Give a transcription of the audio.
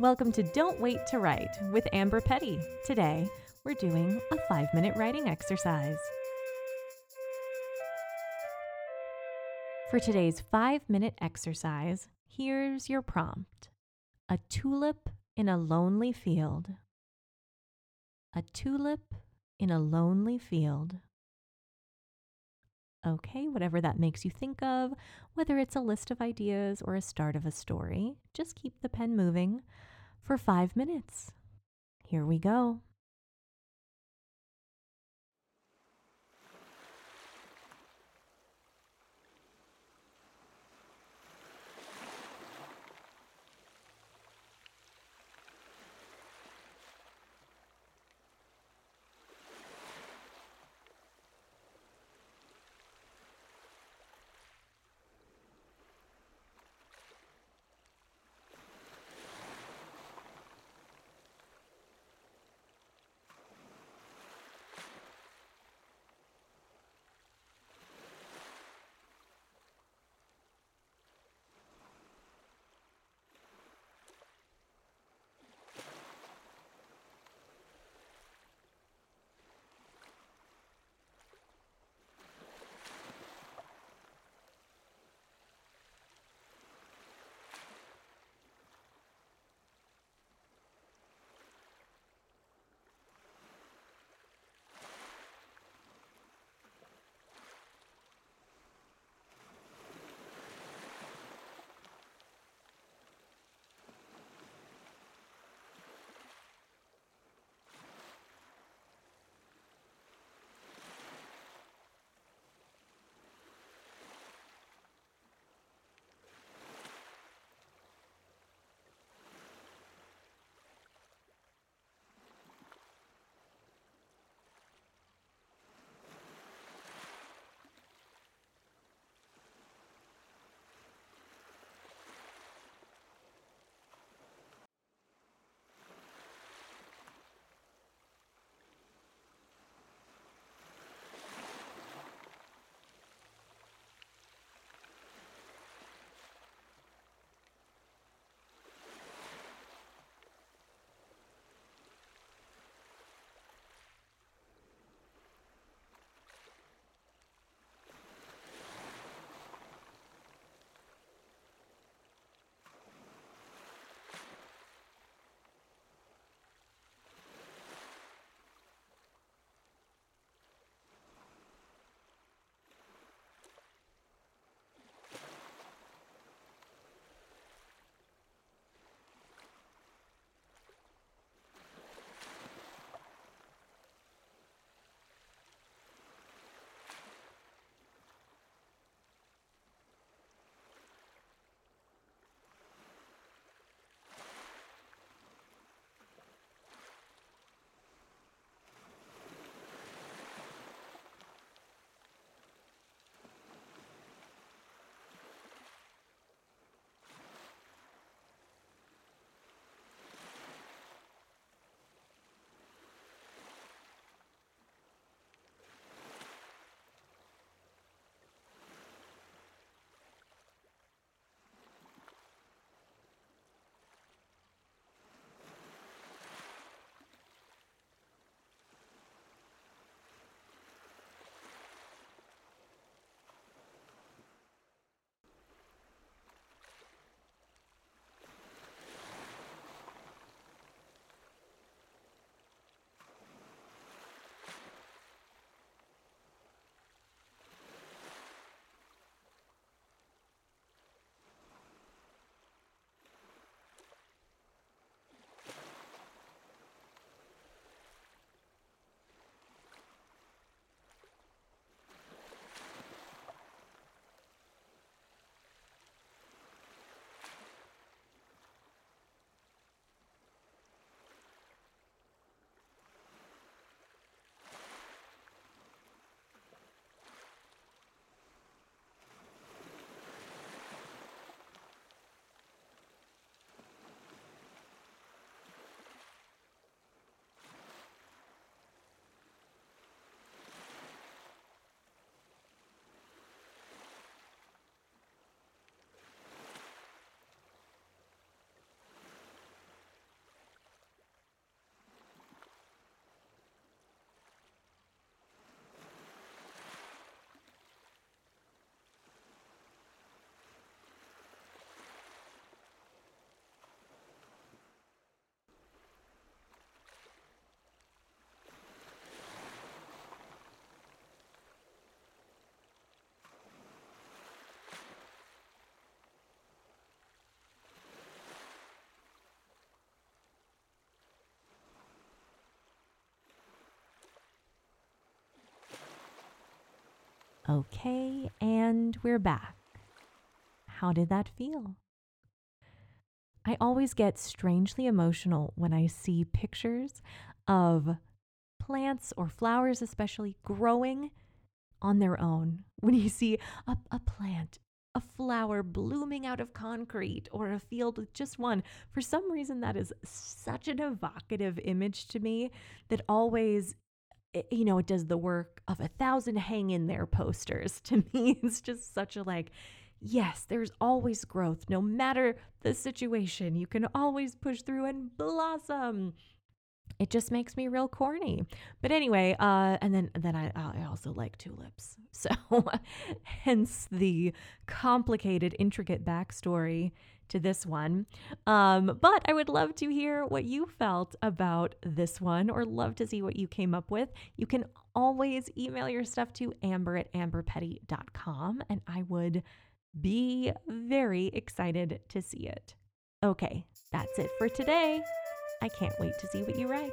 Welcome to Don't Wait to Write with Amber Petty. Today, we're doing a five minute writing exercise. For today's five minute exercise, here's your prompt A tulip in a lonely field. A tulip in a lonely field. Okay, whatever that makes you think of, whether it's a list of ideas or a start of a story, just keep the pen moving for five minutes. Here we go. Okay, and we're back. How did that feel? I always get strangely emotional when I see pictures of plants or flowers, especially growing on their own. When you see a, a plant, a flower blooming out of concrete, or a field with just one, for some reason, that is such an evocative image to me that always you know, it does the work of a thousand hang in there posters. To me, it's just such a like, yes, there's always growth. No matter the situation, you can always push through and blossom. It just makes me real corny. But anyway, uh, and then then I I also like tulips. So hence the complicated, intricate backstory to this one. Um, but I would love to hear what you felt about this one or love to see what you came up with. You can always email your stuff to amber at amberpetty.com and I would be very excited to see it. Okay, that's it for today. I can't wait to see what you write.